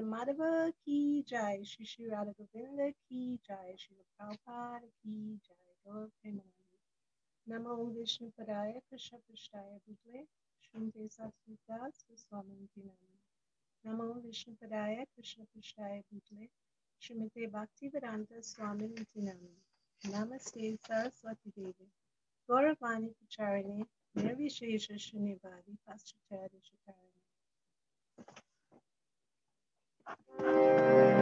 गौर माधव की जय श्री श्री राधा गोविंद की जय श्री प्रभुपाद की जय गौर प्रेमानंद नम ओम विष्णु पराय कृष्ण पृष्ठाय भूतवे श्रीमते सात्विकास स्वामी के नाम नम ओम विष्णु पराय कृष्ण पृष्ठाय भूतवे श्रीमते भक्तिवेदांत स्वामी के नाम नमस्ते सरस्वती देवी गौरवाणी प्रचारिणे निर्विशेष श्रीनिवारी पाश्चाचार्य शिकारिणी Thank you.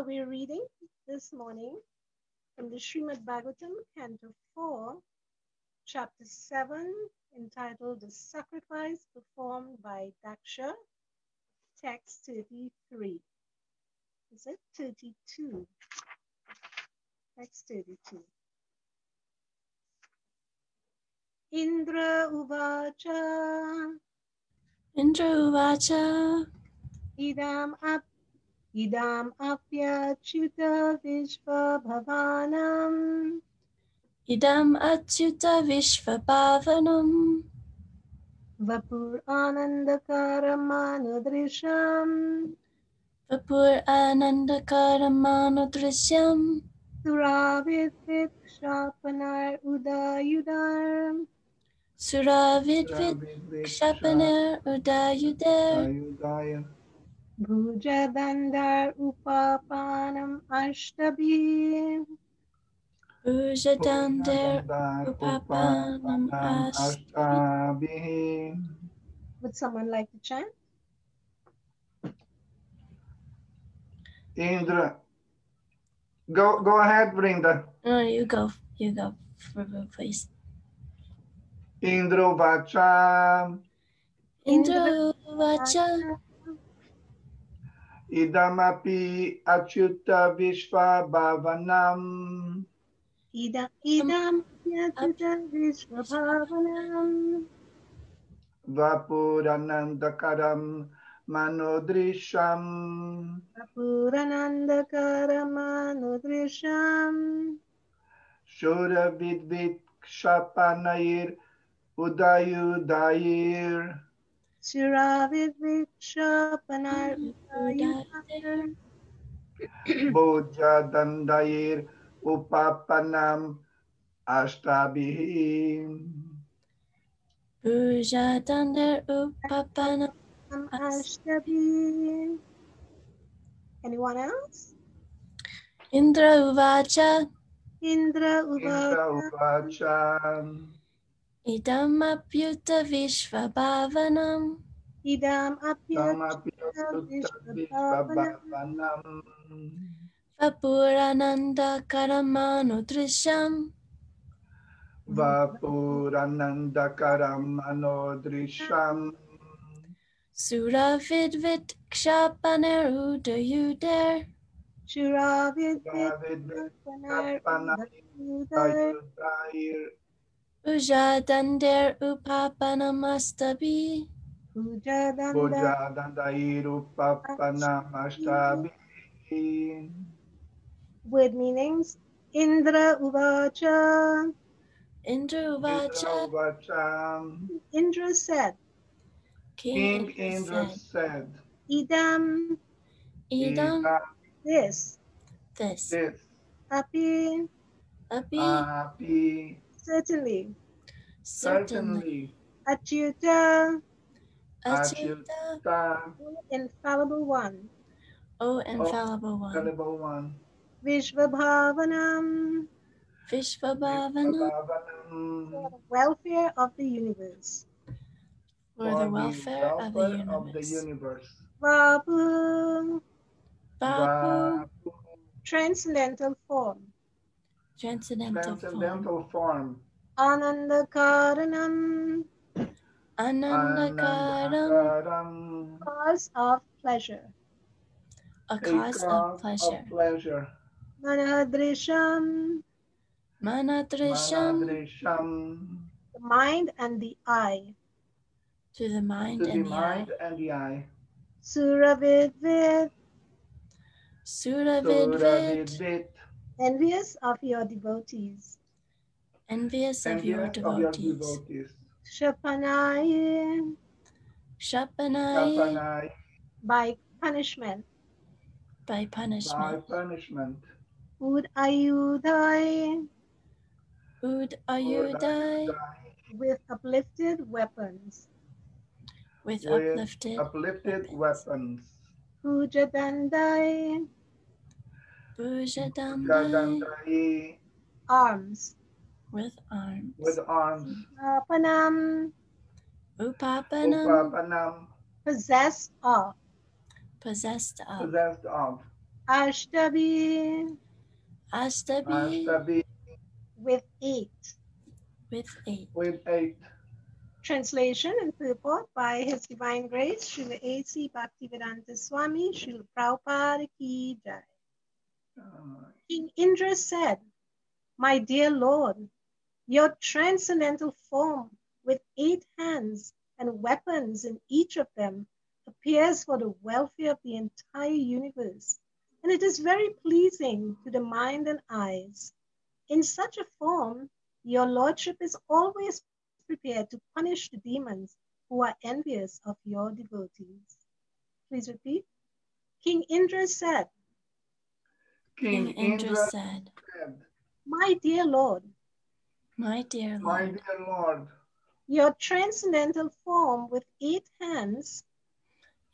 So we're reading this morning from the Srimad Bhagavatam, Canto 4, Chapter 7, entitled The Sacrifice Performed by Daksha, text 33. Is it 32? Text 32. Indra Uvacha Indra Uvacha Idam ap Idam apyachuta vishva bhavanam Idam Achyuta Vishvabhavanam Vapur anandakaram anudrisham Vapur Anandakaramanudrishyam Suravid vikshapanar udayudar Suravidvid Kshapaner Udayuder Ayudaya Bhujadandar upapanam ashtabhi Ujadander Upapanam Ashtabihi Would someone like to chant? Indra. Go go ahead, Brinda. No, you go. You go, please. Indra Vacha Indra Uvacha Idamapi Achyuta Vishva Bhavanam Ida idam apyachuta vishva bhavanam Vapuranandakaram Manodrisham Apuranandakaram anudrisham Shura Vidvit Kshapanayir Udayudayir Suravid vikshapanar udayudar Boja Dandayir Upapanam Ashtabihi Ujadander Upapanam ashtabhi Anyone else? Indra Uvacha. Indra Indra uvacha. Uvacha Idam apyuta vishvabhavanam. Idam apyat Samapyuta Vapurananda karamanudrisham. Vapuranandakaram anodrisham Sura vidvit kshapanerudayuder. Shuravid Vavidvitapanayudayir Ujadander upapanamastabhi. Pujadanda Bujadandairupapanamashtabi with meanings. Indra Uvacha. Indra Uvacha. Indravacham Indra said, King King Indra said, said Idam, Idam this, this. this Api, Api Api certainly, certainly. certainly. Achyuta, Achyuta, the infallible one, O infallible one. infallible one. Vishvabhavanam, Vishvabhavana Bhavanam, for the welfare of the universe. for the welfare of the welfare of the universe. universe. Vapu, Bapu, Vapu, transcendental form. Transcendental form. transcendental form. Anandakaranam, Anandakaram, Anandakaram, cause of pleasure. a a cause of pleasure. pleasure. Manahadrisham, Manadrisham, Manadrisham, the mind and the eye. to the mind to and the eye. mind and the eye. Suravidvid, Suravidvid, Suravidvit, envious of your devotees. envious of your envious of your devotees. devotees. Shapanai, Shapanai, Kapanai, by punishment. by by punishment. punishment. Udayudai, Ud Ayudai, with uplifted weapons. with With uplifted uplifted weapons. weapons. Pujadandai, Bujadandai, arms. with arms. with arms. Apanam, Upapanam, Upapanam, possessed of. possessed of. possessed of. Ashtabi, Ashtabi, Ashtabi, with eight. with eight. with eight. Translation and purport by His Divine Grace, Srila A.C. Bhaktivedanta Swami, Srila Prabhupada Ki Jai. King Indra said, My dear Lord, your transcendental form with eight hands and weapons in each of them appears for the welfare of the entire universe, and it is very pleasing to the mind and eyes. In such a form, your lordship is always prepared to punish the demons who are envious of your devotees. Please repeat. King Indra said, King King Indra Indra said, My dear Lord, My dear My Lord, dear Lord, Your transcendental form with eight hands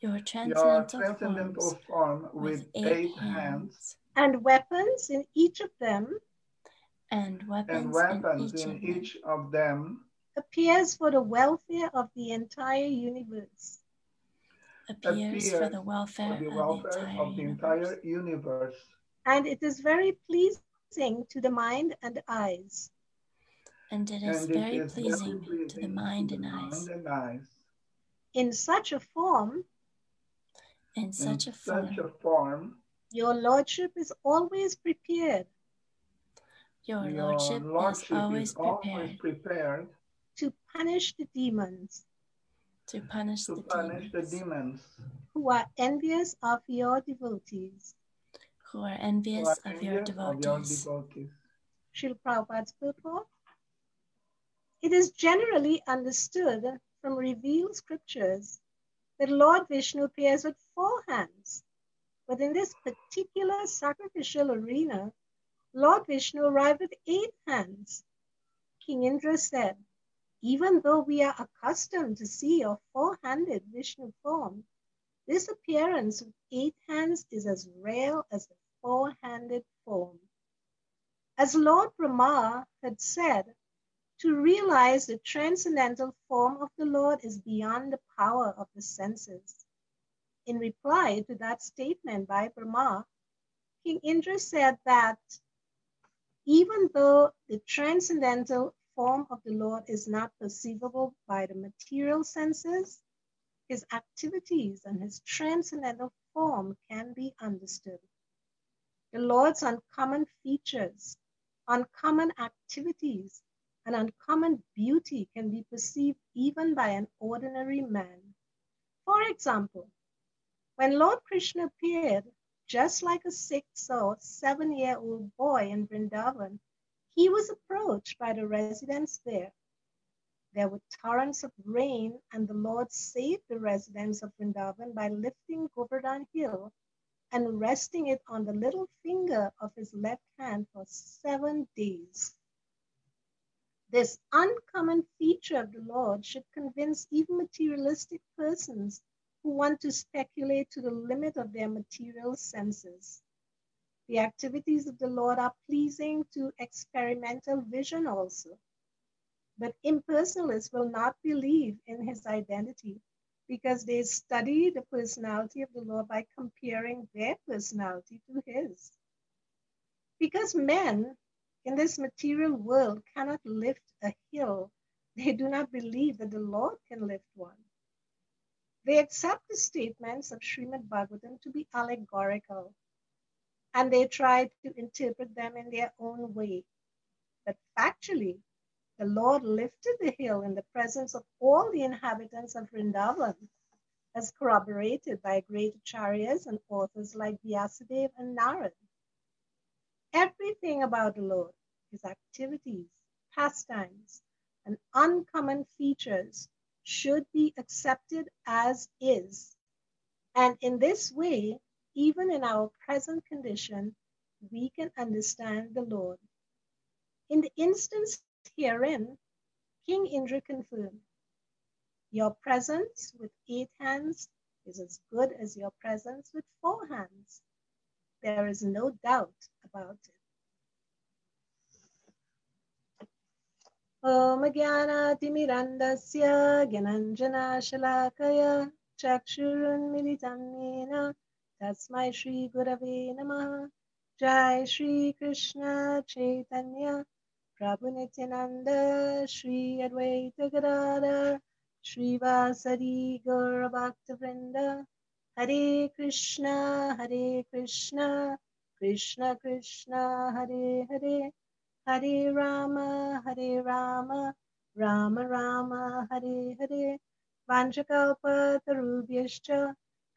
your your transcendental, transcendental form with with eight hands and weapons in each of them and weapons, and weapons in each in of them each of them appears for the welfare of the entire universe. appears for the welfare, for the of, the entire of the universe. entire universe. And it is very pleasing to the mind and eyes. And it is and very it is pleasing, very to the mind to and the eyes. and eyes. In such a form, In In such a form, such a form, your lordship is always prepared your your lordship, lordship is always prepared always prepared to punish the demons to punish to the punish the demons demons who are envious of your devotees. Who are who envious are of your envious of your devotees. devotees. Srila Prabhupada's purport. It is generally understood from revealed scriptures that Lord Vishnu appears with four hands. But in this particular sacrificial arena, Lord Vishnu arrived with eight hands. King Indra said, Even though we are accustomed to see your four handed Vishnu form, this appearance with eight hands is as rare as the four handed form. As Lord Brahma had said, To realize the transcendental form of the Lord is beyond the power of the senses. In reply to that statement by Brahma, King Indra said that even though the transcendental form of the Lord is not perceivable by the material senses, his activities and his transcendental form can be understood. The Lord's uncommon features, uncommon activities, and uncommon beauty can be perceived even by an ordinary man. For example, when Lord Krishna appeared, just like a six or seven year old boy in Vrindavan, he was approached by the residents there. There were torrents of rain, and the Lord saved the residents of Vrindavan by lifting Govardhan Hill and resting it on the little finger of his left hand for seven days. This uncommon feature of the Lord should convince even materialistic persons who want to speculate to the limit of their material senses. The activities of the Lord are pleasing to experimental vision also. But impersonalists will not believe in his identity because they study the personality of the Lord by comparing their personality to his. Because men in this material world cannot lift a hill, they do not believe that the Lord can lift one. They accept the statements of Srimad Bhagavatam to be allegorical, and they try to interpret them in their own way. But factually, the Lord lifted the hill in the presence of all the inhabitants of Vrindavan, as corroborated by great acharyas and authors like Vyasadeva and Narad. Everything about the Lord, his activities, pastimes, and uncommon features should be accepted as is. And in this way, even in our present condition, we can understand the Lord. In the instance herein, King Indra confirmed, Your presence with eight hands is as good as your presence with four hands. There is no doubt about it. ॐ ज्ञानातिमिरन्दस्य ज्ञानञ्जनाशलाकय चक्षुरुन्मिलितं येन तस्मै श्रीगुरवे नमः जय श्रीकृष्ण चैतन्य प्रभु नित्यानंद श्री अद्वैत गदाधर श्रीवासरी गौर भक्त वृंद हरे कृष्णा हरे कृष्णा, कृष्ण कृष्ण, हरे हरे। हरे राम हरे राम राम राम, हरे हरे। वाञ्छकल्पतरुभ्यश्च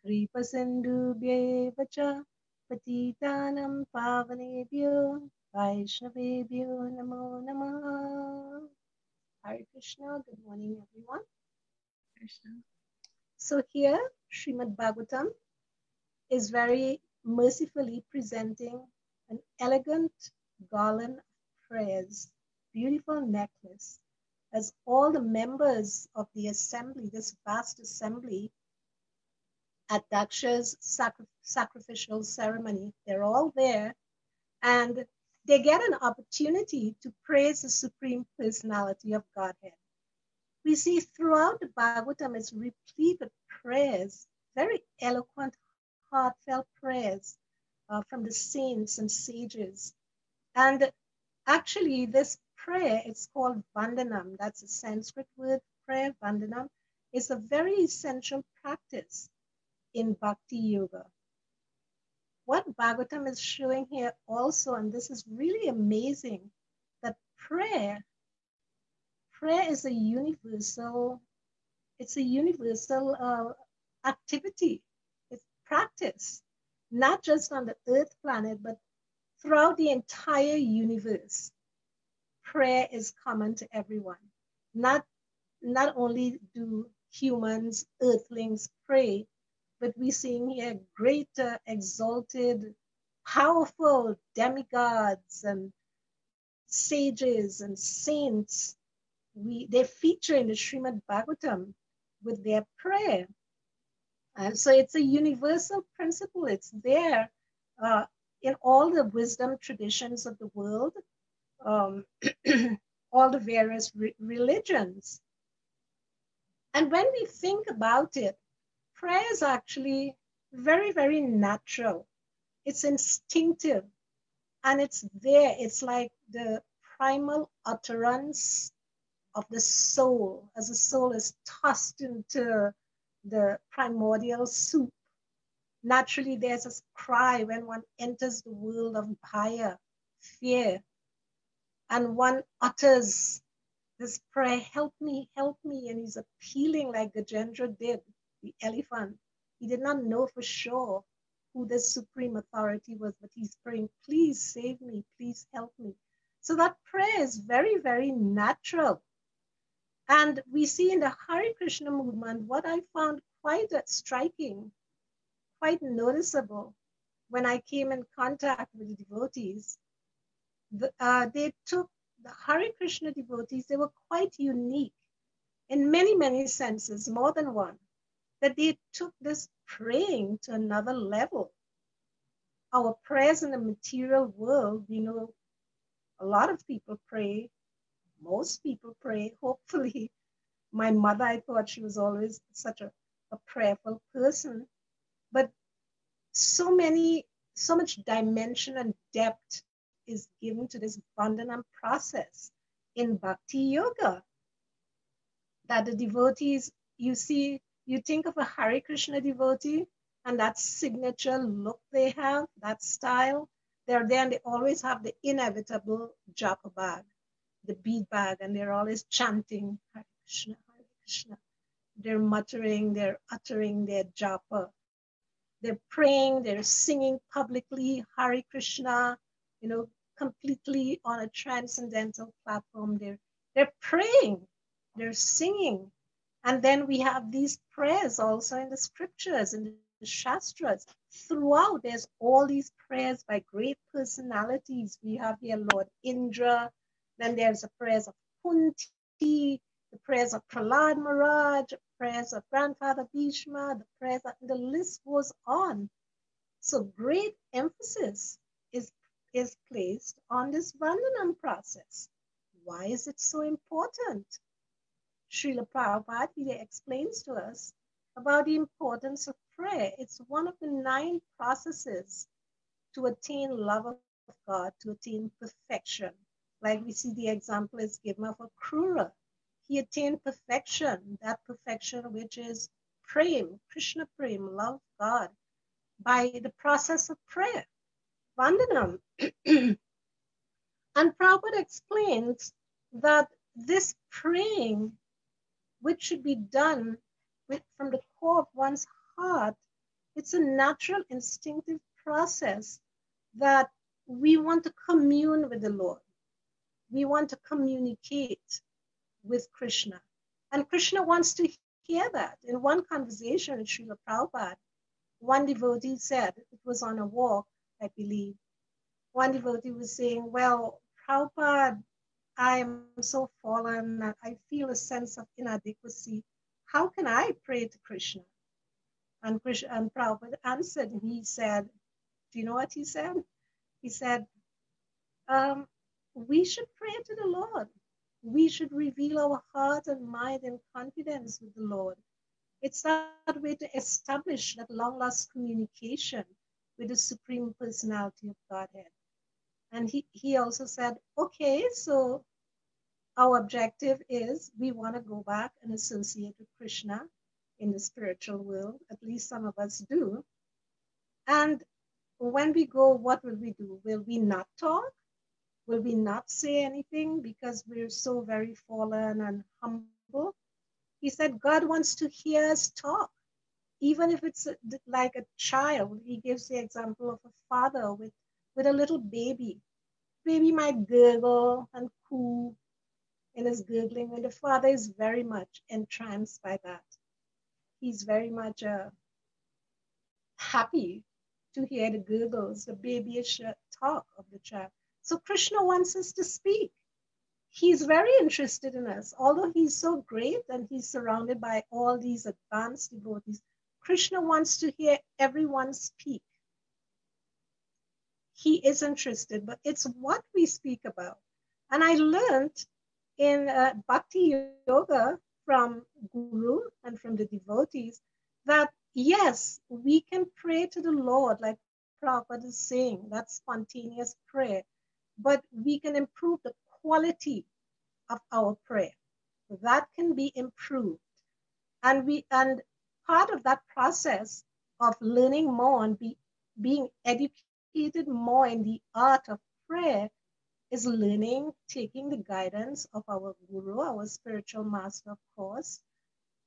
कृपसिन्धुभ्यैव पावनेभ्यो। Vaishnavebhyo Namo Namaha. Hare Krishna, good morning everyone. Krishna. So here, Srimad Bhagavatam is very mercifully presenting an elegant garland of prayers, beautiful necklace, as all the members of the assembly, this vast assembly, at Daksha's sacri- sacrificial ceremony, they're all there, and they get an opportunity to praise the Supreme Personality of Godhead. We see throughout the Bhagavatam it's replete with prayers, very eloquent, heartfelt prayers uh, from the saints and sages. And actually, this prayer, it's called Vandanam. That's a Sanskrit word, prayer, Vandanam, is a very essential practice in Bhakti Yoga. What Bhagavatam is showing here also, and this is really amazing, that prayer, prayer is a universal, it's a universal uh, activity. It's practice, not just on the earth planet, but throughout the entire universe. Prayer is common to everyone. Not, not only do humans, earthlings pray, but we're seeing here greater, exalted, powerful demigods and sages and saints. We, they feature in the Srimad Bhagavatam with their prayer. And so it's a universal principle. It's there uh, in all the wisdom traditions of the world. Um, all the various re- religions. And when we think about it, prayer is actually very, very natural. It's instinctive and it's there. It's like the primal utterance of the soul as the soul is tossed into the primordial soup. Naturally, there's a cry when one enters the world of Bhaya, fear, and one utters this prayer, help me, help me. And he's appealing like Gajendra did, the elephant. He did not know for sure who the supreme authority was, but he's praying, please save me, please help me. So that prayer is very, very natural. And we see in the Hare Krishna movement, what I found quite striking, quite noticeable when I came in contact with the devotees, the, uh, they took the Hare Krishna devotees, they were quite unique in many, many senses, more than one, that they took this praying to another level. Our prayers in the material world, we know a lot of people pray, most people pray, hopefully. My mother, I thought she was always such a, a prayerful person, but so many, so much dimension and depth is given to this Vandanam process in Bhakti Yoga. That the devotees, you see, you think of a Hare Krishna devotee and that signature look they have, that style, they're there and they always have the inevitable japa bag, the bead bag, and they're always chanting Hare Krishna, Krishna. They're muttering, they're uttering their japa. They're praying, they're singing publicly Hare Krishna, you know, completely on a transcendental platform. They're, they're praying, they're singing. And then we have these prayers also in the scriptures, in the Shastras. Throughout, there's all these prayers by great personalities. We have here Lord Indra, then there's the prayers of Kunti, the prayers of Prahlad Maharaj, prayers of Grandfather Bhishma, the prayers, of, the list goes on. So great emphasis is is placed on this Vandanam process. Why is it so important? Srila Prabhupada he explains to us about the importance of prayer. It's one of the nine processes to attain love of God, to attain perfection. Like we see the example is given of Akrura. He attained perfection, that perfection which is praying, Krishna praying, love God, by the process of prayer. Vandanam. and Prabhupada explains that this praying, which should be done with, from the core of one's heart, it's a natural, instinctive process that we want to commune with the Lord. We want to communicate with Krishna. And Krishna wants to hear that. In one conversation with Srila Prabhupada, one devotee said, it was on a walk, I believe. One devotee was saying, Well, Prabhupada, I am so fallen that I feel a sense of inadequacy. How can I pray to Krishna? And, Krishna, and Prabhupada answered, and he said, Do you know what he said? He said, um, We should pray to the Lord. We should reveal our heart and mind in confidence with the Lord. It's that way to establish that long lost communication with the Supreme Personality of Godhead. And he, he also said, okay, so our objective is we want to go back and associate with Krishna in the spiritual world. At least some of us do. And when we go, what will we do? Will we not talk? Will we not say anything because we're so very fallen and humble? He said, God wants to hear us talk even if it's like a child, he gives the example of a father with, with a little baby. Baby might gurgle and coo in his gurgling, and the father is very much entranced by that. He's very much uh, happy to hear the gurgles, the babyish talk of the child. So Krishna wants us to speak. He's very interested in us. Although he's so great and he's surrounded by all these advanced devotees, Krishna wants to hear everyone speak. He is interested, but it's what we speak about. And I learned in uh, Bhakti Yoga from Guru and from the devotees that yes, we can pray to the Lord, like Prabhupada is saying, that spontaneous prayer, but we can improve the quality of our prayer. That can be improved. And we and part of that process of learning more and be, being educated more in the art of prayer is learning, taking the guidance of our guru, our spiritual master, of course,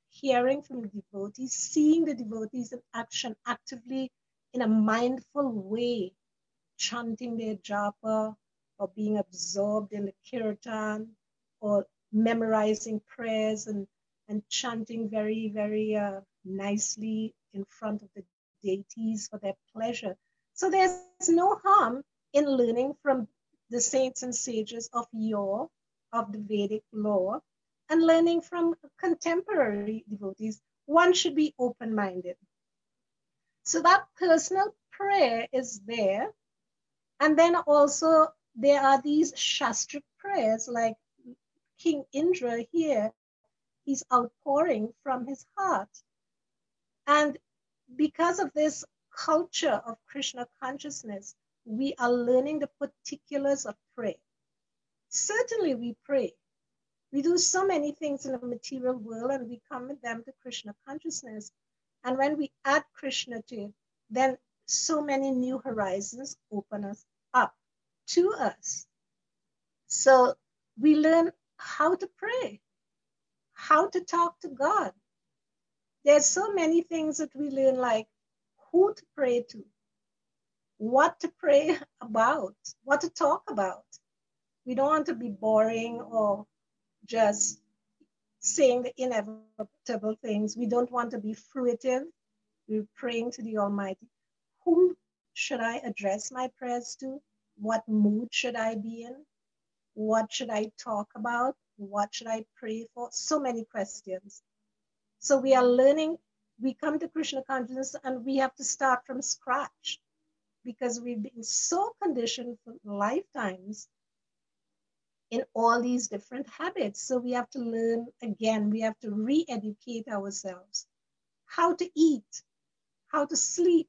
hearing from the devotees, seeing the devotees in action actively in a mindful way, chanting their japa or being absorbed in the kirtan or memorizing prayers and, and chanting very, very uh, nicely in front of the deities for their pleasure. So there's no harm in learning from the saints and sages of yore, of the Vedic law, and learning from contemporary devotees. One should be open minded. So that personal prayer is there. And then also there are these Shastric prayers like King Indra here, he's outpouring from his heart. And because of this culture of Krishna consciousness, we are learning the particulars of prayer. Certainly, we pray. We do so many things in the material world and we commit them to Krishna consciousness. And when we add Krishna to it, then so many new horizons open us up to us. So we learn how to pray, how to talk to God. There's so many things that we learn, like who to pray to, what to pray about, what to talk about. We don't want to be boring or just saying the inevitable things. We don't want to be fruitive. We're praying to the Almighty. Whom should I address my prayers to? What mood should I be in? What should I talk about? What should I pray for? So many questions. So we are learning, we come to Krishna consciousness and we have to start from scratch because we've been so conditioned for lifetimes in all these different habits. So we have to learn again, we have to re educate ourselves how to eat, how to sleep,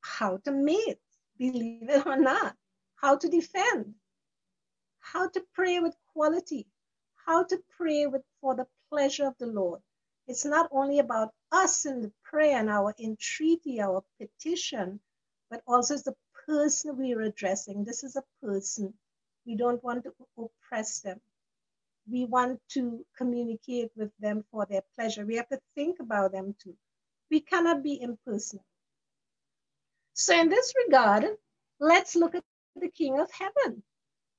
how to mate, believe it or not, how to defend, how to pray with quality, how to pray with for the pleasure of the Lord. It's not only about us in the prayer and our entreaty, our petition, but also the person we are addressing. This is a person. We don't want to oppress them. We want to communicate with them for their pleasure. We have to think about them too. We cannot be impersonal. So, in this regard, let's look at the King of Heaven.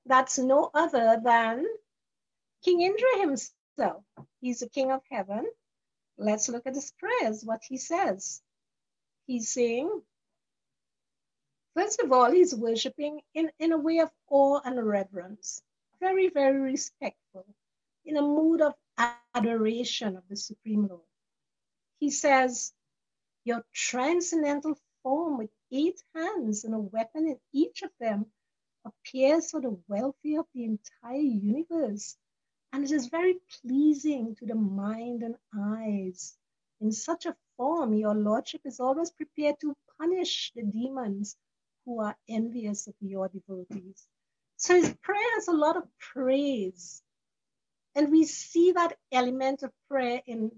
That's no other than King Indra himself. He's the King of Heaven. Let's look at his prayers, what he says. He's saying, first of all, he's worshiping in, in a way of awe and reverence, very, very respectful, in a mood of adoration of the Supreme Lord. He says, Your transcendental form with eight hands and a weapon in each of them appears for the welfare of the entire universe. And it is very pleasing to the mind and eyes. In such a form, your lordship is always prepared to punish the demons who are envious of your devotees. So his prayer has a lot of praise. And we see that element of prayer in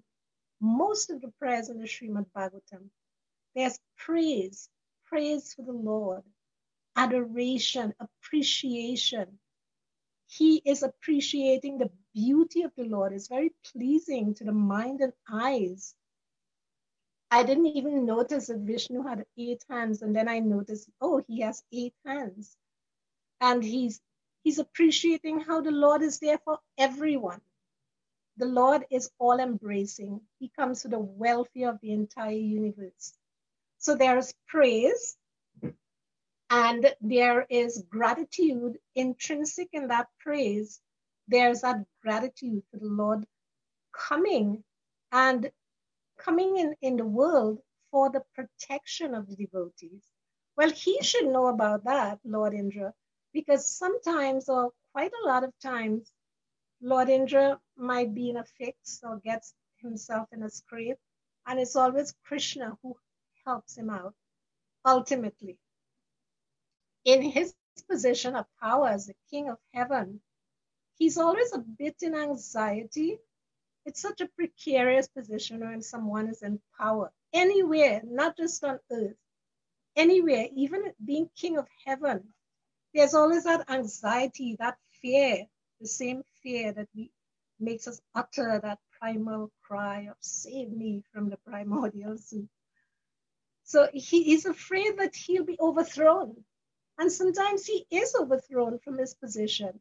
most of the prayers in the Srimad Bhagavatam. There's praise, praise for the Lord, adoration, appreciation. He is appreciating the beauty of the Lord. is very pleasing to the mind and eyes. I didn't even notice that Vishnu had eight hands, and then I noticed, oh, he has eight hands. And he's he's appreciating how the Lord is there for everyone. The Lord is all embracing. He comes to the welfare of the entire universe. So there's praise and there is gratitude intrinsic in that praise. There's that gratitude for the Lord coming and coming in, in the world for the protection of the devotees. Well, he should know about that, Lord Indra, because sometimes, or quite a lot of times, Lord Indra might be in a fix or gets himself in a scrape, and it's always Krishna who helps him out ultimately. In his position of power as the king of heaven, he's always a bit in anxiety. It's such a precarious position when someone is in power anywhere, not just on earth, anywhere, even being king of heaven. There's always that anxiety, that fear, the same fear that we, makes us utter that primal cry of save me from the primordial soup. So he is afraid that he'll be overthrown. And sometimes he is overthrown from his position.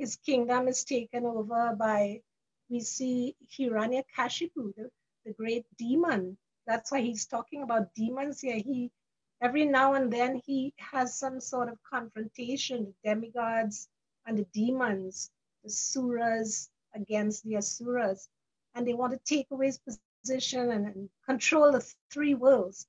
His kingdom is taken over by, we see Hiranyakashipu, the, the great demon. That's why he's talking about demons here. He every now and then he has some sort of confrontation with demigods and the demons, the suras against the asuras. And they want to take away his position and, and control the three worlds.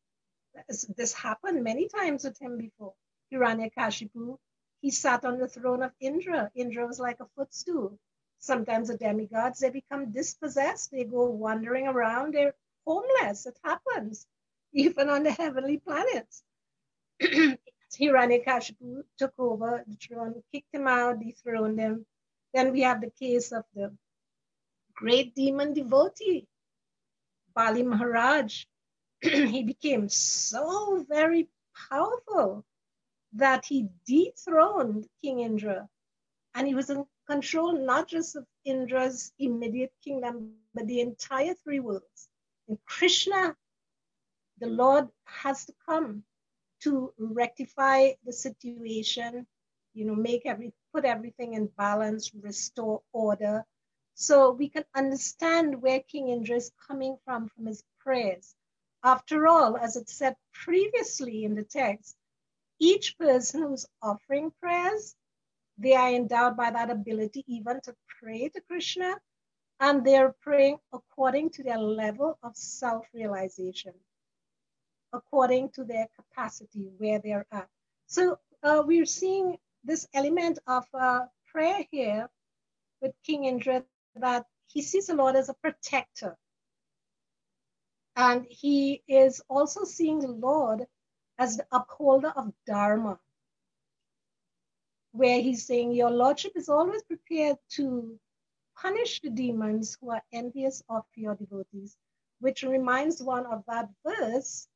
This, this happened many times with him before. Hiranyakashipu, he sat on the throne of Indra. Indra was like a footstool. Sometimes the demigods, they become dispossessed. They go wandering around. They're homeless. It happens, even on the heavenly planets. Hiranyakashipu took over the throne, kicked him out, dethroned him. Then we have the case of the great demon devotee, Bali Maharaj. he became so very powerful that he dethroned King Indra. And he was in control not just of Indra's immediate kingdom, but the entire three worlds. And Krishna, the Lord, has to come to rectify the situation, you know, make every put everything in balance, restore order. So we can understand where King Indra is coming from from his prayers. After all, as it said previously in the text, each person who's offering prayers, they are endowed by that ability even to pray to Krishna, and they're praying according to their level of self realization, according to their capacity, where they're at. So uh, we're seeing this element of uh, prayer here with King Indra that he sees the Lord as a protector. And he is also seeing the Lord as the upholder of Dharma, where he's saying, Your Lordship is always prepared to punish the demons who are envious of your devotees, which reminds one of that verse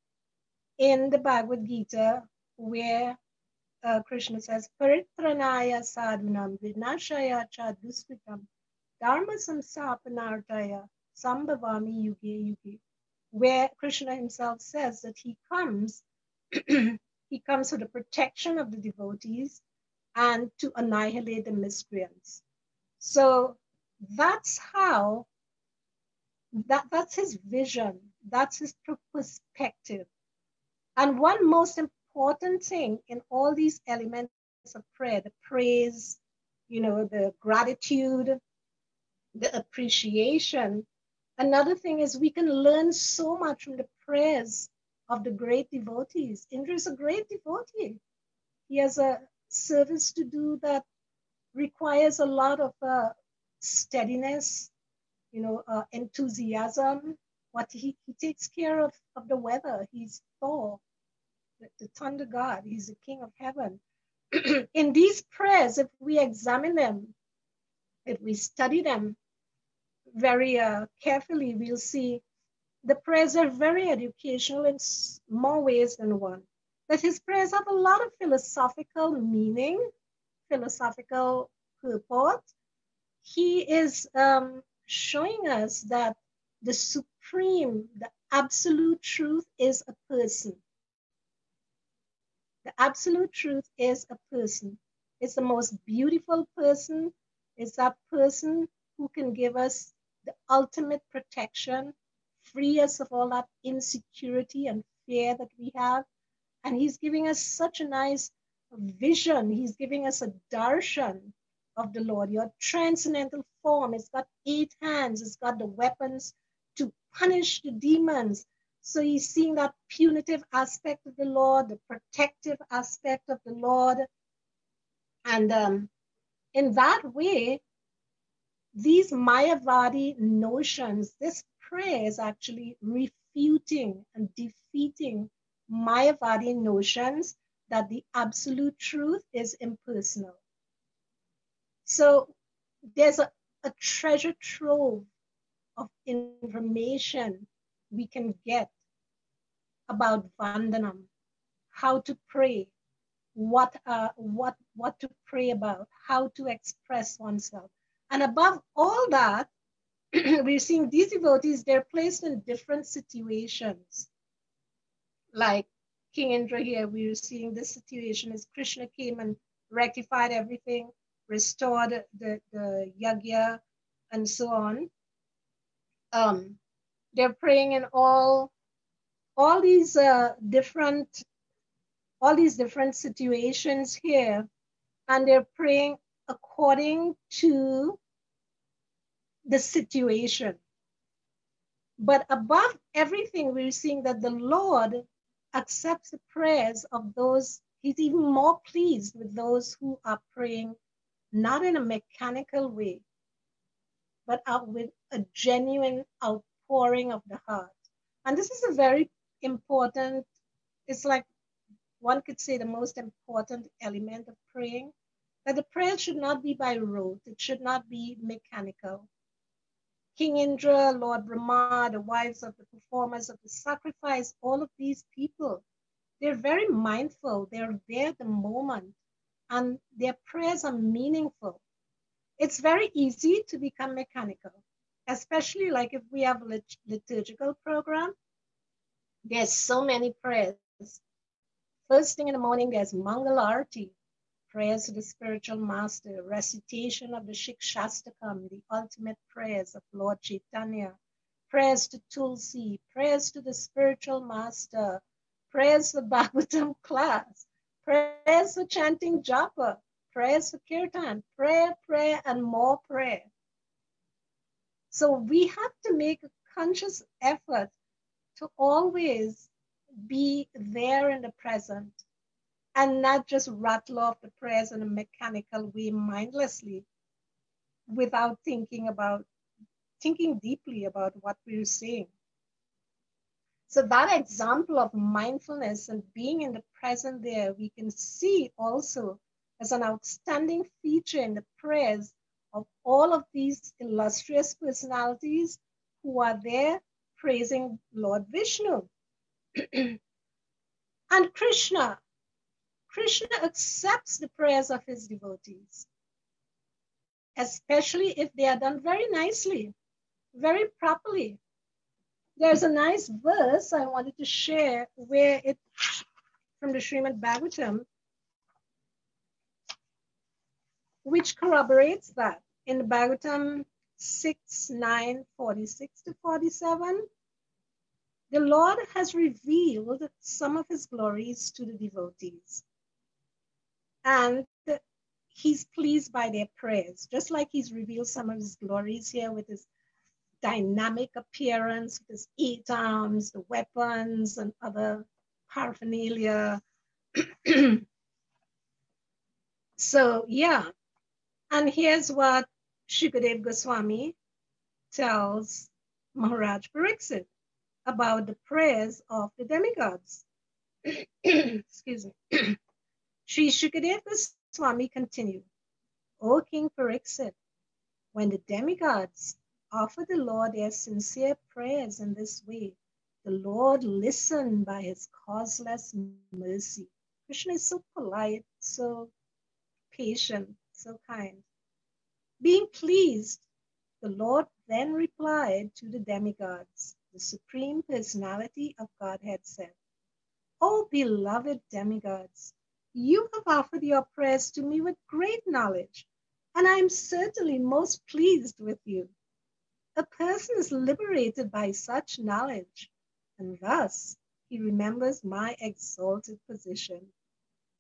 in the Bhagavad Gita where uh, Krishna says, Paritranaya sadhunam vinashaya cha duskritam dharma samsapanartaya sambhavami yuge yuge, where Krishna himself says that he comes, he comes for the protection of the devotees and to annihilate the miscreants. So that's how, that, that's his vision, that's his perspective. And one most important thing in all these elements of prayer the praise, you know, the gratitude, the appreciation. Another thing is we can learn so much from the prayers of the great devotees. Indra is a great devotee. He has a service to do that requires a lot of uh, steadiness, you know, uh, enthusiasm. What he, he takes care of, of the weather. He's Thor the, the thunder God. He's the King of heaven. in these prayers, if we examine them, if we study them very uh, carefully, we'll see the prayers are very educational in more ways than one. That his prayers have a lot of philosophical meaning, philosophical purport. He is um, showing us that the supreme, the absolute truth is a person. The absolute truth is a person. It's the most beautiful person. It's that person who can give us the ultimate protection, free us of all that insecurity and fear that we have. And he's giving us such a nice vision. He's giving us a darshan of the Lord, your transcendental form. It's got eight hands, it's got the weapons to punish the demons, so he's seeing that punitive aspect of the Lord, the protective aspect of the Lord. And um, in that way, these Mayavadi notions, this prayer is actually refuting and defeating Mayavadi notions that the absolute truth is impersonal. So there's a, a treasure trove of information we can get about Vandanam, how to pray, what, uh, what, what to pray about, how to express oneself. And above all that, we're seeing these devotees, they're placed in different situations. Like King Indra here, we are seeing this situation as Krishna came and rectified everything, restored the, the yagya, and so on. Um, they're praying in all all these uh, different all these different situations here and they're praying according to the situation but above everything we're seeing that the lord accepts the prayers of those he's even more pleased with those who are praying not in a mechanical way but out with a genuine outpouring of the heart and this is a very important, it's like one could say the most important element of praying, that the prayer should not be by rote, it should not be mechanical. King Indra, Lord Brahma, the wives of the performers of the sacrifice, all of these people, they're very mindful, they're there the moment, and their prayers are meaningful. It's very easy to become mechanical, especially like if we have a lit- liturgical program there's so many prayers. First thing in the morning, there's Mangalarti, prayers to the spiritual master, recitation of the Shikshastakam, the ultimate prayers of Lord Chaitanya, prayers to Tulsi, prayers to the spiritual master, prayers for Bhagavatam class, prayers for chanting japa, prayers for kirtan, prayer, prayer, and more prayer. So we have to make a conscious effort to always be there in the present and not just rattle off the prayers in a mechanical way mindlessly without thinking about thinking deeply about what we're saying so that example of mindfulness and being in the present there we can see also as an outstanding feature in the prayers of all of these illustrious personalities who are there praising Lord Vishnu. and Krishna, Krishna accepts the prayers of his devotees, especially if they are done very nicely, very properly. There's a nice verse I wanted to share where it from the Srimad Bhagavatam, which corroborates that. In the Bhagavatam 6, 9, 46 to 47, the Lord has revealed some of his glories to the devotees. And he's pleased by their prayers, just like he's revealed some of his glories here with his dynamic appearance, with his eight arms, the weapons, and other paraphernalia. so, yeah. And here's what Shukadev Goswami tells Maharaj Pariksit about the prayers of the demigods. Excuse me. Sri Shukadev Goswami continued, O King Pariksit, when the demigods offer the Lord their sincere prayers in this way, the Lord listened by his causeless mercy. Krishna is so polite, so patient, so kind. Being pleased, the Lord then replied to the demigods, the Supreme Personality of Godhead said, O beloved demigods, you have offered your prayers to me with great knowledge, and I am certainly most pleased with you. A person is liberated by such knowledge, and thus he remembers my exalted position,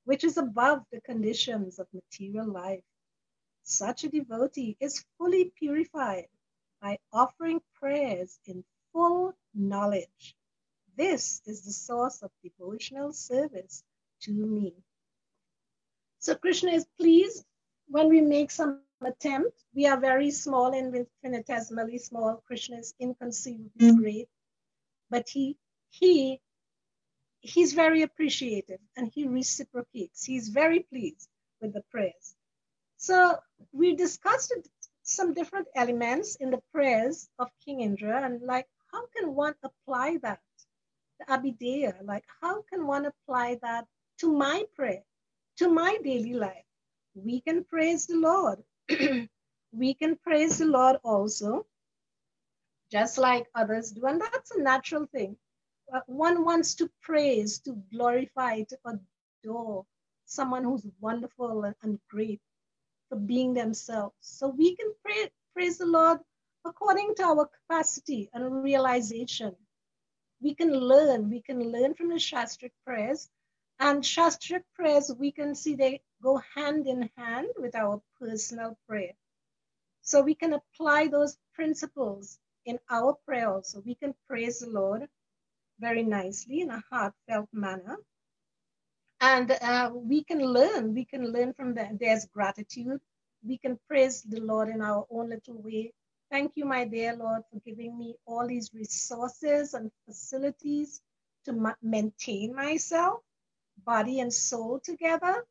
which is above the conditions of material life. Such a devotee is fully purified by offering prayers in full knowledge. This is the source of devotional service to me. So Krishna is pleased when we make some attempt. We are very small and infinitesimally small. Krishna is inconceivably hmm. great, but he he he's very appreciative and he reciprocates. He's very pleased with the prayers. So we discussed some different elements in the prayers of King Indra and like how can one apply that? The Abhidheya, like how can one apply that to my prayer, to my daily life? We can praise the Lord. we can praise the Lord also, just like others do. And that's a natural thing. Uh, one wants to praise, to glorify, to adore someone who's wonderful and, and great for being themselves. So we can pray, praise the Lord according to our capacity and realization. We can learn, we can learn from the Shastric prayers. And Shastric prayers, we can see they go hand in hand with our personal prayer. So we can apply those principles in our prayer also. We can praise the Lord very nicely in a heartfelt manner. And uh, we can learn, we can learn from that. There's gratitude. We can praise the Lord in our own little way. Thank you, my dear Lord, for giving me all these resources and facilities to ma- maintain myself, body and soul together.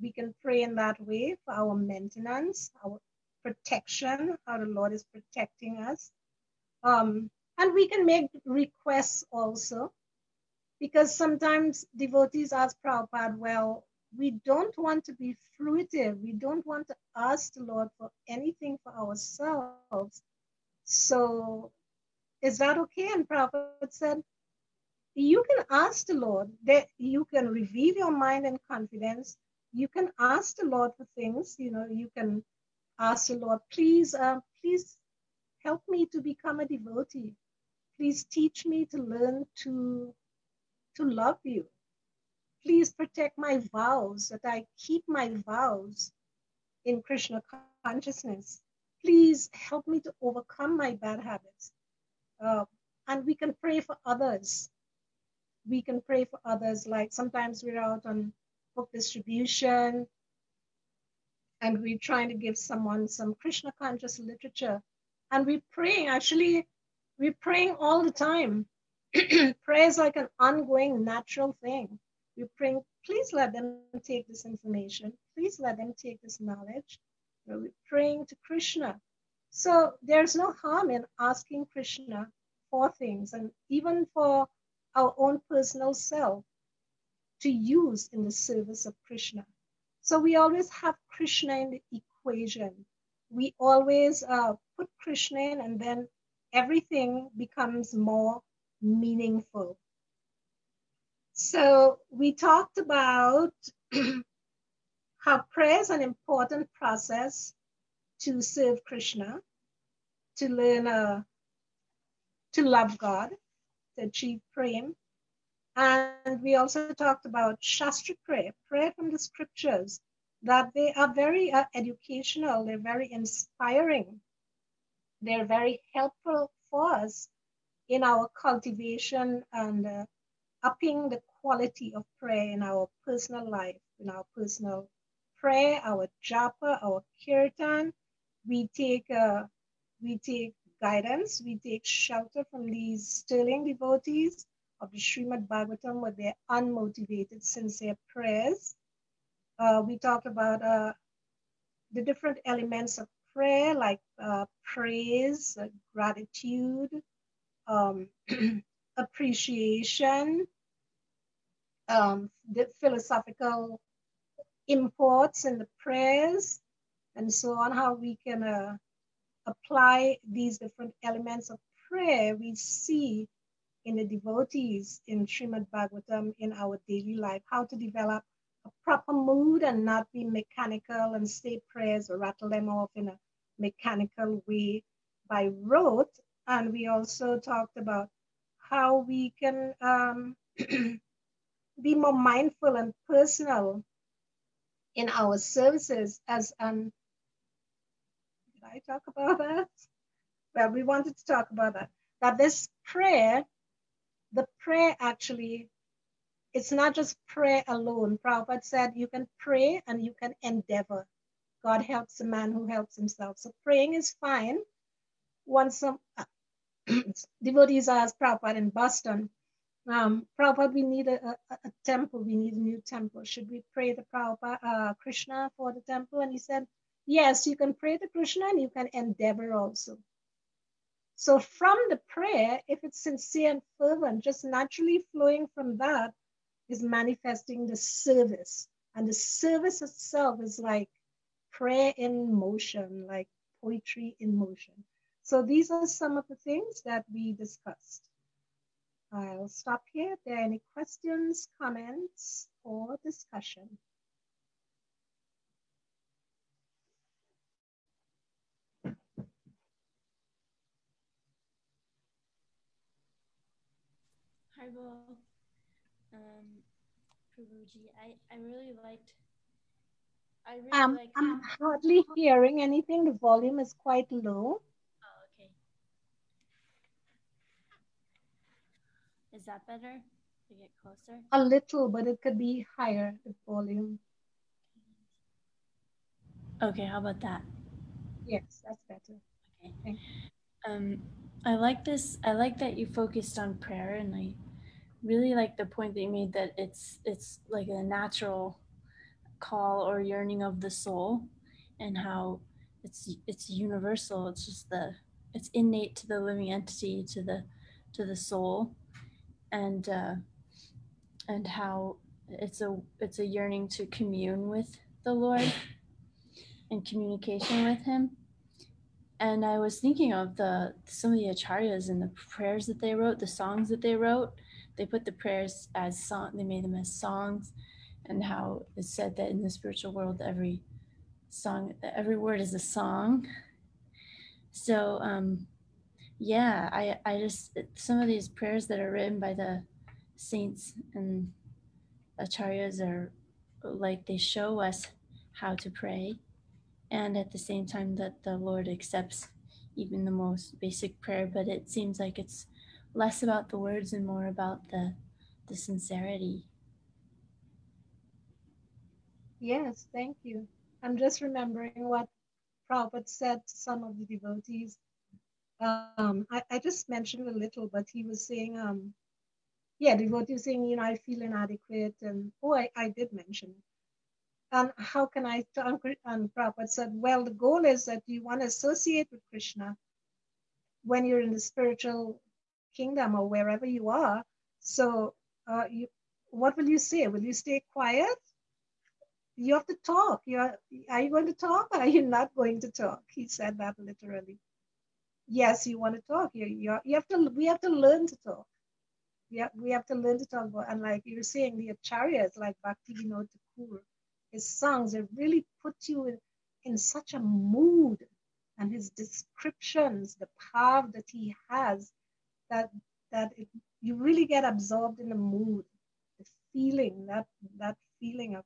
We can pray in that way for our maintenance, our protection, how the Lord is protecting us. Um, and we can make requests also, because sometimes devotees ask Prabhupada, well, we don't want to be fruitive. We don't want to ask the Lord for anything for ourselves. So is that okay? And Prabhupada said, you can ask the Lord that you can reveal your mind and confidence. You can ask the Lord for things, you know, you can ask the Lord, please, uh, please help me to become a devotee. Please teach me to learn to, to love you. Please protect my vows, that I keep my vows in Krishna consciousness. Please help me to overcome my bad habits. Uh, and we can pray for others. We can pray for others, like sometimes we're out on book distribution and we're trying to give someone some Krishna conscious literature. And we're praying, actually, we're praying all the time. Prayer is like an ongoing natural thing. We're praying, please let them take this information. Please let them take this knowledge. We're praying to Krishna. So there's no harm in asking Krishna for things and even for our own personal self to use in the service of Krishna. So we always have Krishna in the equation. We always uh, put Krishna in and then everything becomes more meaningful. So we talked about how prayer is an important process to serve Krishna, to learn uh, to love God, to achieve prema. And we also talked about Shastra prayer, prayer from the scriptures, that they are very uh, educational, they're very inspiring, they're very helpful for us in our cultivation and uh, upping the quality of prayer in our personal life, in our personal prayer, our japa, our kirtan. We take uh, we take guidance, we take shelter from these sterling devotees of the Srimad Bhagavatam with their unmotivated, sincere prayers. Uh, we talk about uh, the different elements of prayer, like uh, praise, uh, gratitude, um, appreciation, um, the philosophical imports in the prayers, and so on, how we can uh, apply these different elements of prayer we see in the devotees in Srimad Bhagavatam in our daily life, how to develop a proper mood and not be mechanical and say prayers or rattle them off in a mechanical way by rote. And we also talked about how we can um, be more mindful and personal in our services as an I talk about that? Well, we wanted to talk about that. That this prayer, the prayer actually it's not just prayer alone. Prabhupada said you can pray and you can endeavor. God helps a man who helps himself. So praying is fine. Once some devotees asked Prabhupada in Boston, um, Prabhupada, we need a, a, a, temple. We need a new temple. Should we pray to Prabhupada, uh, Krishna for the temple? And he said, yes, you can pray to Krishna and you can endeavor also. So from the prayer, if it's sincere and fervent, just naturally flowing from that is manifesting the service. And the service itself is like prayer in motion, like poetry in motion. So these are some of the things that we discussed. I'll stop here. If there are any questions, comments, or discussion. Um, I, I really liked. I really um, liked. I'm hardly hearing anything. The volume is quite low. Oh, okay. Is that better? To get closer? A little, but it could be higher, the volume. Okay, how about that? Yes, that's better. Okay. Okay. Um, I like this. I like that you focused on prayer, and I really like the point that you made that it's it's like a natural call or yearning of the soul, and how it's it's universal. It's just the it's innate to the living entity, to the to the soul, and uh, and how it's a it's a yearning to commune with the Lord and communication with Him and I was thinking of the some of the acharyas and the prayers that they wrote, the songs that they wrote. They put the prayers as song. They made them as songs, and how it's said that in the spiritual world, every song, every word is a song. So, um, yeah, I I just some of these prayers that are written by the saints and acharyas are like they show us how to pray and at the same time that the Lord accepts even the most basic prayer, but it seems like it's less about the words and more about the the sincerity. Yes, thank you. I'm just remembering what Prabhupada said to some of the devotees. Um, I, I just mentioned a little, but he was saying, um, yeah, devotees saying, you know, I feel inadequate. And oh, I, I did mention. And how can I, and Prabhupada said, well, the goal is that you want to associate with Krishna when you're in the spiritual kingdom or wherever you are. So uh, you, what will you say? Will you stay quiet? You have to talk. You're, are you going to talk or are you not going to talk? He said that literally. Yes, you want to talk. You, you, you have to, we have to learn to talk. We have, we have to learn to talk about, and like you're saying, the acharyas like Bhakti Vinod Thakur, his songs, they really put you in, in such a mood and his descriptions, the power that he has, that that it, you really get absorbed in the mood, the feeling, that that feeling of,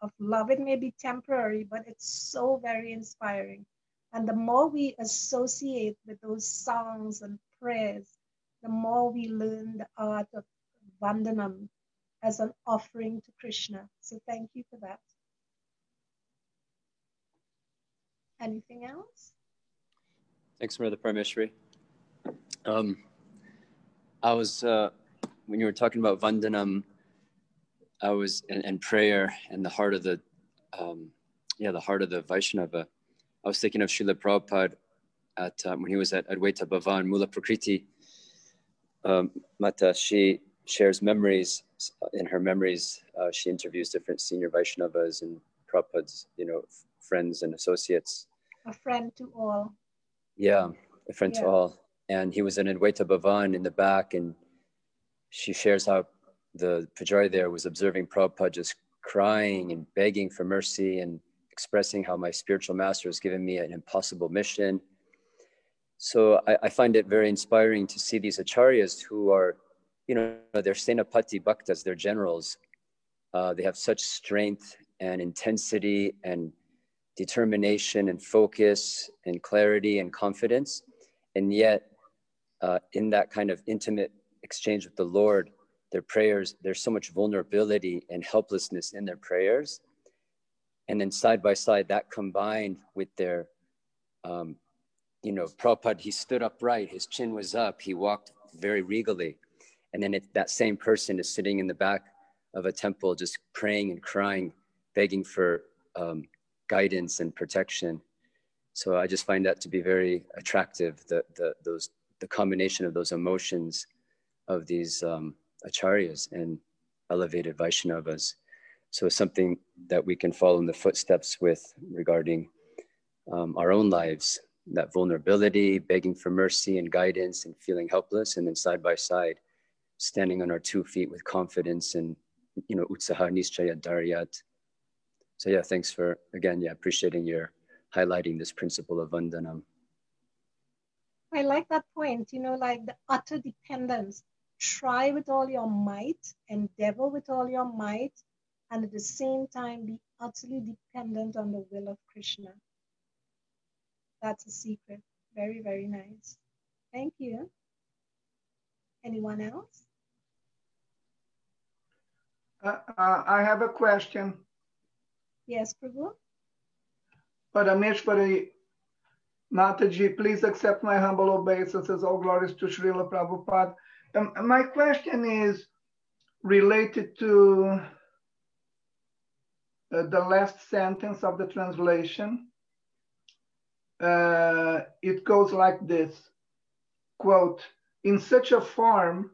of love. It may be temporary, but it's so very inspiring. And the more we associate with those songs and prayers, the more we learn the art of Vandanam as an offering to Krishna. So thank you for that. Anything else? Thanks, Mother Parameshwari. Um, I was, uh, when you were talking about Vandanam, I was, and, and prayer and the heart of the, um, yeah, the heart of the Vaishnava. I was thinking of Srila Prabhupada at, um, when he was at Advaita Bhavan, Mula Prakriti. Um, Mata, she shares memories. In her memories, uh, she interviews different senior Vaishnavas and Prabhupada's, you know, friends and associates. A friend to all. Yeah, a friend Yeah. to all. And he was in Advaita Bhavan in the back, and she shares how the Pujari there was observing Prabhupada just crying and begging for mercy and expressing how my spiritual master has given me an impossible mission. So I, I find it very inspiring to see these acharyas who are, you know, they're Senapati Bhaktas, they're generals. Uh, they have such strength and intensity and determination and focus and clarity and confidence. And yet, uh, in that kind of intimate exchange with the Lord, their prayers, there's so much vulnerability and helplessness in their prayers. And then side by side, that combined with their, um, you know, Prabhupada, he stood upright, his chin was up, he walked very regally. And then it, that same person is sitting in the back of a temple, just praying and crying, begging for um, guidance and protection. So I just find that to be very attractive. The the those the combination of those emotions of these um, acharyas and elevated Vaishnavas. So something that we can follow in the footsteps with regarding um, our own lives, that vulnerability, begging for mercy and guidance and feeling helpless, and then side by side, standing on our two feet with confidence and, you know, utsaha nischaya daryat. So yeah, thanks for, again, yeah, appreciating your highlighting this principle of vandanam. I like that point, you know, like the utter dependence try with all your might, endeavor with all your might, and at the same time be utterly dependent on the will of Krishna. That's a secret. Very, very nice. Thank you. Anyone else? Uh, uh, I have a question. Yes, Prabhu? Parameshwari Mataji, please accept my humble obeisances. All glories to Srila Prabhupada. Um, my question is related to uh, the last sentence of the translation. Uh, it goes like this, quote, in such a form,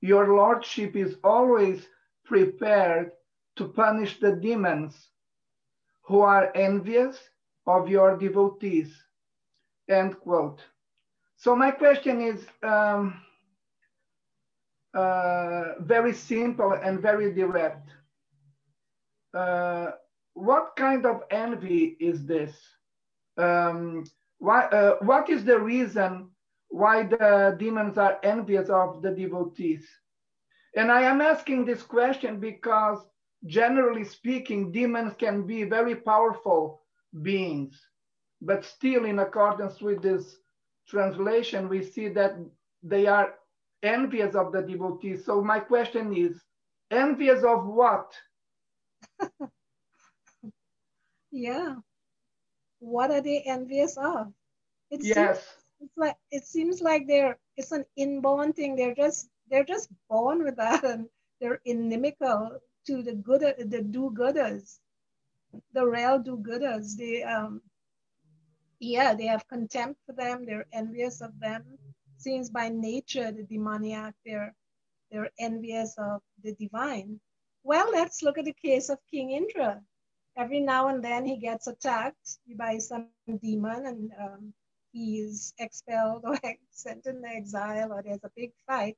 your lordship is always prepared to punish the demons who are envious of your devotees, end quote. So my question is, um, uh, very simple and very direct. Uh, what kind of envy is this? Um, why, uh, what is the reason why the demons are envious of the devotees? And I am asking this question because generally speaking, demons can be very powerful beings, but still in accordance with this translation, we see that they are envious of the devotees. So my question is, envious of what? yeah. What are they envious of? It yes. Seems, it's like it seems like they're it's an inborn thing. They're just they're just born with that and they're inimical to the good the do-gooders, the real do-gooders. They um yeah, they have contempt for them, they're envious of them since by nature the demoniac, they're, they're envious of the divine. Well, let's look at the case of King Indra. Every now and then he gets attacked by some demon and um, he is expelled or sent into exile or there's a big fight.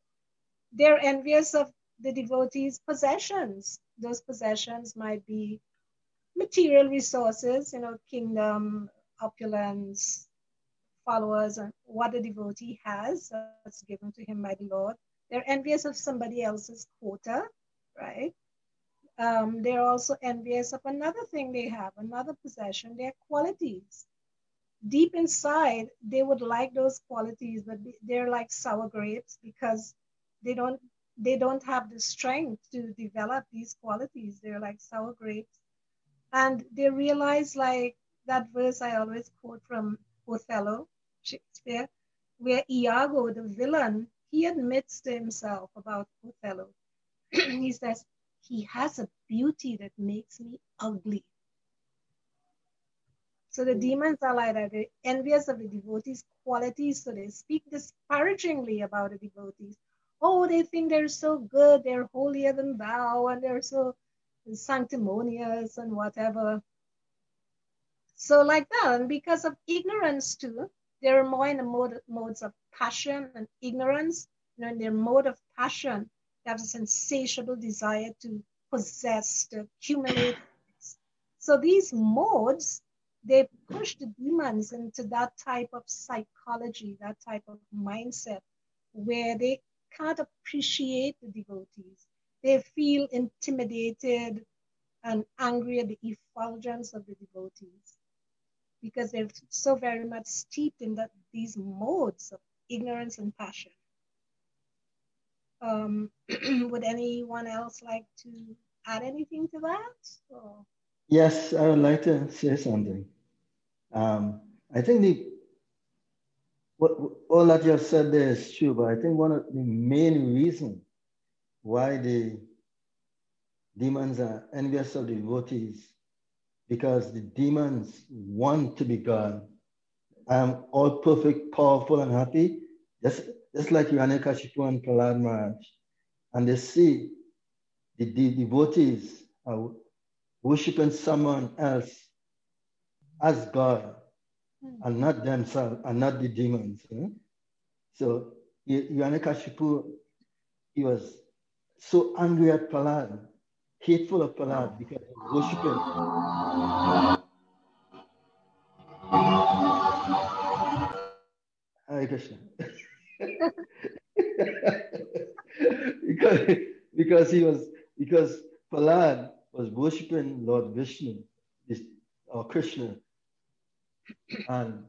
They're envious of the devotees' possessions. Those possessions might be material resources, you know, kingdom, opulence, followers and what a devotee has that's given to him by the Lord. They're envious of somebody else's quota, right? Um, they're also envious of another thing they have, another possession, their qualities. Deep inside, they would like those qualities, but they're like sour grapes because they don't they don't have the strength to develop these qualities. They're like sour grapes. And they realize like that verse I always quote from Othello, Shakespeare, where Iago, the villain, he admits to himself about Othello. he says, he has a beauty that makes me ugly. So the demons are like that, they're envious of the devotees' qualities, so they speak disparagingly about the devotees. Oh, they think they're so good, they're holier than thou, and they're so sanctimonious and whatever. So like that, and because of ignorance too, they're more in the mode, modes of passion and ignorance. You know, in their mode of passion, they have this insatiable desire to possess, to accumulate. so these modes, they push the demons into that type of psychology, that type of mindset, where they can't appreciate the devotees. They feel intimidated and angry at the effulgence of the devotees because they're so very much steeped in that, these modes of ignorance and passion. Um, would anyone else like to add anything to that? Or? Yes, I would like to say something. Um, I think the what all that you have said there is true, but I think one of the main reasons why the demons are envious of devotees because the demons want to be God. I am all perfect, powerful, and happy, just, just like Hiranyakashipu and Prahlad Maharaj. And they see the, the devotees are worshiping someone else as God and not themselves and not the demons. Eh? So Hiranyakashipu, he was so angry at Prahlad, hateful of Prahlad ah. because he was worshiping. Hare Krishna. because, because he was because Prahlad was worshiping Lord Vishnu or Krishna and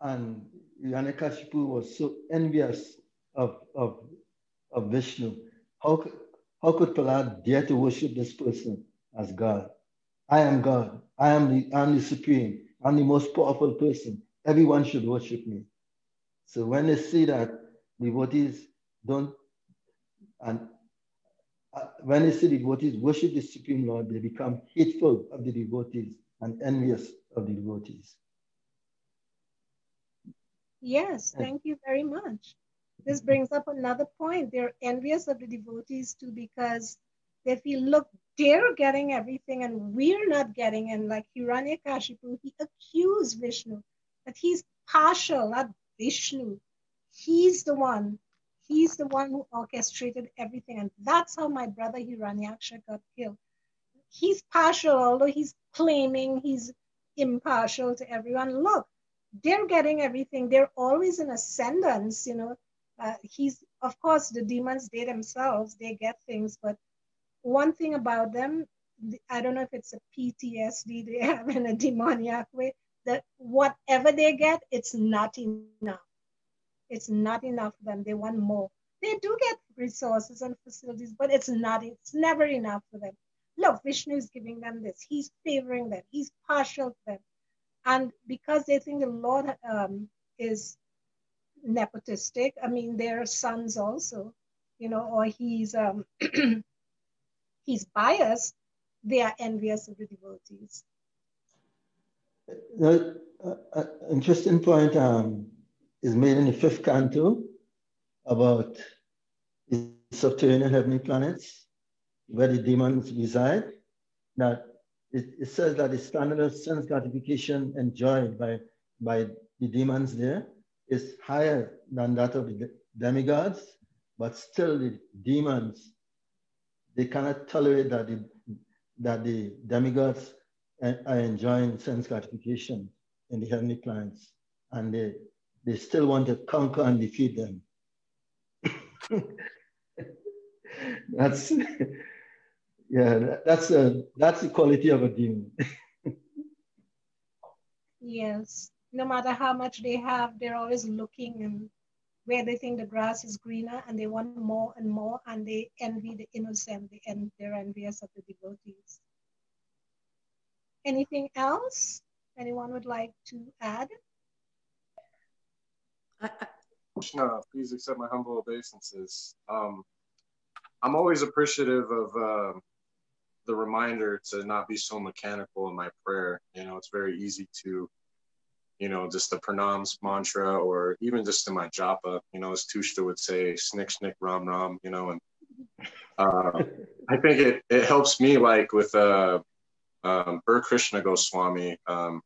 and Hiranyakashipu was so envious of, of, of Vishnu. How how could Prahlad dare to worship this person as God? I am God. I am the, I'm the supreme. I'm the most powerful person. Everyone should worship me. So when they see that devotees don't, and uh, when they see the devotees worship the Supreme Lord, they become hateful of the devotees and envious of the devotees. Yes, thank you very much. This brings up another point. They're envious of the devotees too because they feel, look, they're getting everything and we're not getting. And like Hiranyakashipu, he accused Vishnu that he's partial, not Vishnu. He's the one. He's the one who orchestrated everything. And that's how my brother Hiranyaksha got killed. He's partial, although he's claiming he's impartial to everyone. Look, they're getting everything. They're always in ascendance, you know. Uh, he's, of course, the demons, they themselves, they get things, but one thing about them, I don't know if it's a PTSD they have in a demoniac way, that whatever they get, it's not enough. It's not enough for them. They want more. They do get resources and facilities, but it's not, it's never enough for them. Look, Vishnu is giving them this. He's favoring them. He's partial to them. And because they think the Lord um, is nepotistic, I mean, their sons also, you know, or he's um, he's biased, they are envious of the devotees. The uh, uh, interesting point um, is made in the fifth canto about the subterranean heavenly planets where the demons reside. That it, it says that the standard of sense gratification enjoyed by, by the demons there is higher than that of the demigods, but still the demons, they cannot tolerate that the, that the demigods are enjoying sense gratification in the heavenly planets, and they, they still want to conquer and defeat them. That's yeah, that's a that's the quality of a demon. yes, no matter how much they have, they're always looking and where they think the grass is greener, and they want more and more, and they envy the innocent. They en- they're envious of the devotees. Anything else? Anyone would like to add? No, please accept my humble obeisances. Um, I'm always appreciative of uh, the reminder to not be so mechanical in my prayer. You know, it's very easy to, you know, just the pranams mantra or even just in my japa, you know, as Tushta would say, snick, snick, ram, ram, you know, and uh, I think it, it helps me like with uh, um, Bur Krishna Goswami um,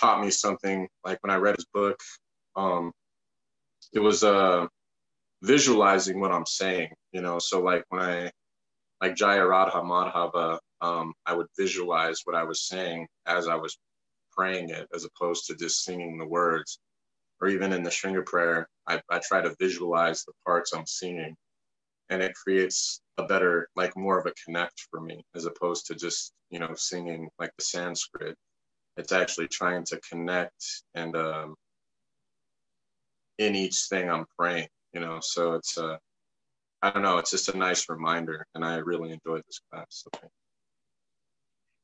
taught me something like when I read his book, um, it was uh, visualizing what I'm saying, you know, so like when I like Jaya Radha Madhava, um, I would visualize what I was saying as I was praying it, as opposed to just singing the words. Or even in the Shringa prayer, I, I try to visualize the parts I'm singing, and it creates a better, like more of a connect for me, as opposed to just you know singing like the Sanskrit. It's actually trying to connect and um, in each thing I'm praying you know. So it's uh, I don't know, it's just a nice reminder, and I really enjoyed this class. So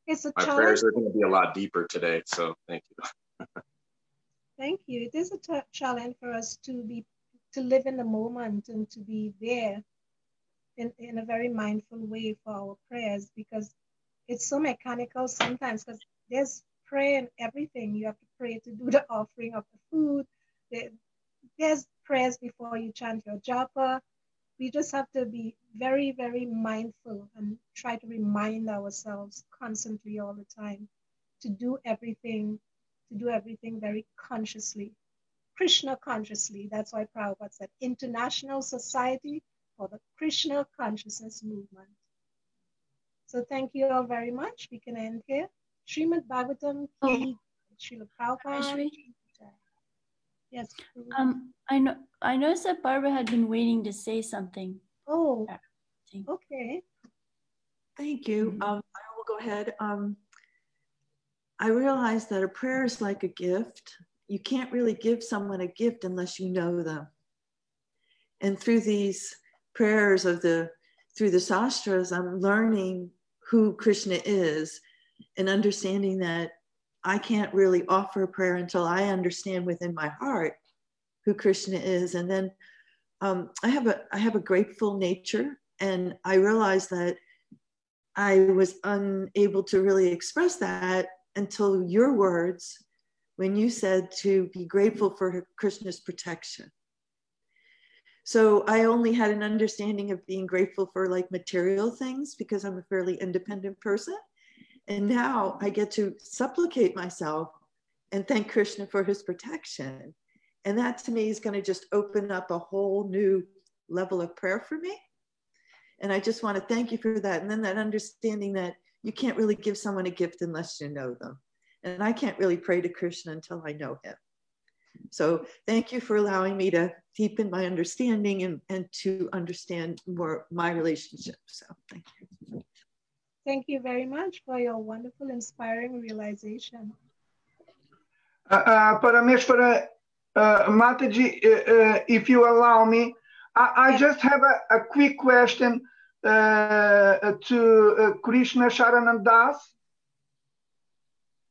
It's a my challenge. prayers are going to be a lot deeper today, so thank you. Thank you. It is a challenge for us to be to live in the moment and to be there in, in a very mindful way for our prayers because it's so mechanical sometimes because there's prayer in everything. You have to pray to do the offering of the food. There- There's prayers before you chant your japa. We just have to be very, very mindful and try to remind ourselves constantly all the time to do everything to do everything very consciously, Krishna consciously. That's why Prabhupada said International Society for the Krishna Consciousness Movement. So thank you all very much. We can end here. Srimad Bhagavatam oh. ki Srila Prabhupada. Ashvi? ki jai. Yes. Um, I know I noticed that Barbara had been waiting to say something. oh, okay. Thank you. Mhm. Um, I will go ahead. Um, I realize that a prayer is like a gift. You can't really give someone a gift unless you know them. And through these prayers of the through the sastras, I'm learning who Krishna is and understanding that I can't really offer a prayer until I understand within my heart who Krishna is. And then um, I have a I have a grateful nature, and I realized that I was unable to really express that until your words when you said to be grateful for Krishna's protection. So I only had an understanding of being grateful for like material things because I'm a fairly independent person. And now I get to supplicate myself and thank Krishna for his protection. And that to me is going to just open up a whole new level of prayer for me. And I just want to thank you for that. And then that understanding that you can't really give someone a gift unless you know them. And I can't really pray to Krishna until I know him. So thank you for allowing me to deepen my understanding and, and to understand more my relationship. So thank you. Thank you very much for your wonderful, inspiring realization. Uh, uh, Parameshwara uh, Mataji, uh, uh, if you allow me, I, I Yeah. just have a, a quick question uh, to uh, Krishna Sharanandas.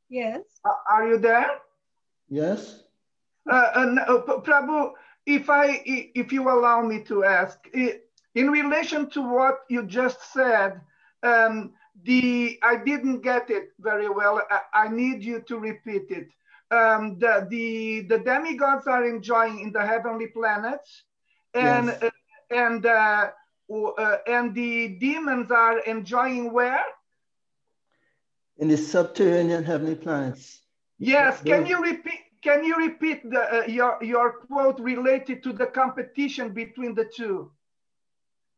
Yes. Are- Are you there? Yes? Uh, uh, Prabhu, if I, i- if you allow me to ask, in relation to what you just said, um, the I didn't get it very well. I, I need you to repeat it. Um, the, the the demigods are enjoying in the heavenly planets, and Yes. uh, and uh, uh, and the demons are enjoying where? In the subterranean heavenly planets. Yes, can you repeat? Can you repeat the, uh, your your quote related to the competition between the two?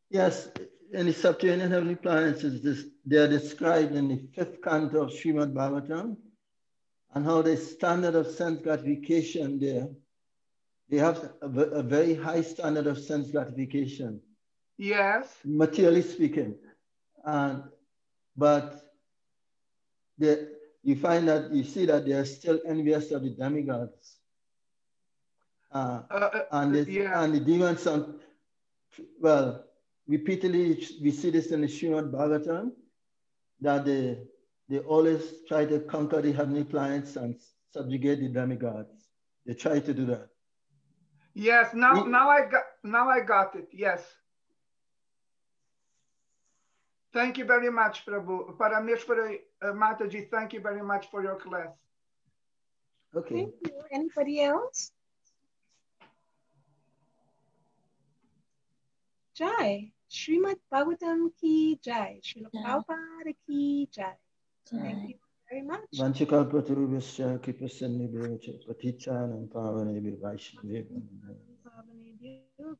Yes, in the subterranean heavenly planets, is this, they are described in the fifth canto of Srimad Bhagavatam, and how the standard of sense gratification there, they have a, a very high standard of sense gratification, Yes. materially speaking. And, but the, you find that, you see that they are still envious of the demigods. Uh, Uh, uh, and, this, yeah. and the demons on, well, repeatedly we see this in the Srimad Bhagavatam, that they, they always try to conquer the heavenly planets and subjugate the demigods. They try to do that. Yes. Now We- now I got now I got it. Yes. Thank you very much, Prabhu. Parameshwara uh, Mataji, thank you very much for your class. Okay. Thank you. Anybody else? Jai. Srimad Bhagavatam ki jai. Srila Jai. Prabhupada ki jai. Thank you very much. Vanchakalpatarubhasya kipasannibhyocha patichanam pavanebhi vaishnavibhi. Bhavane Dev,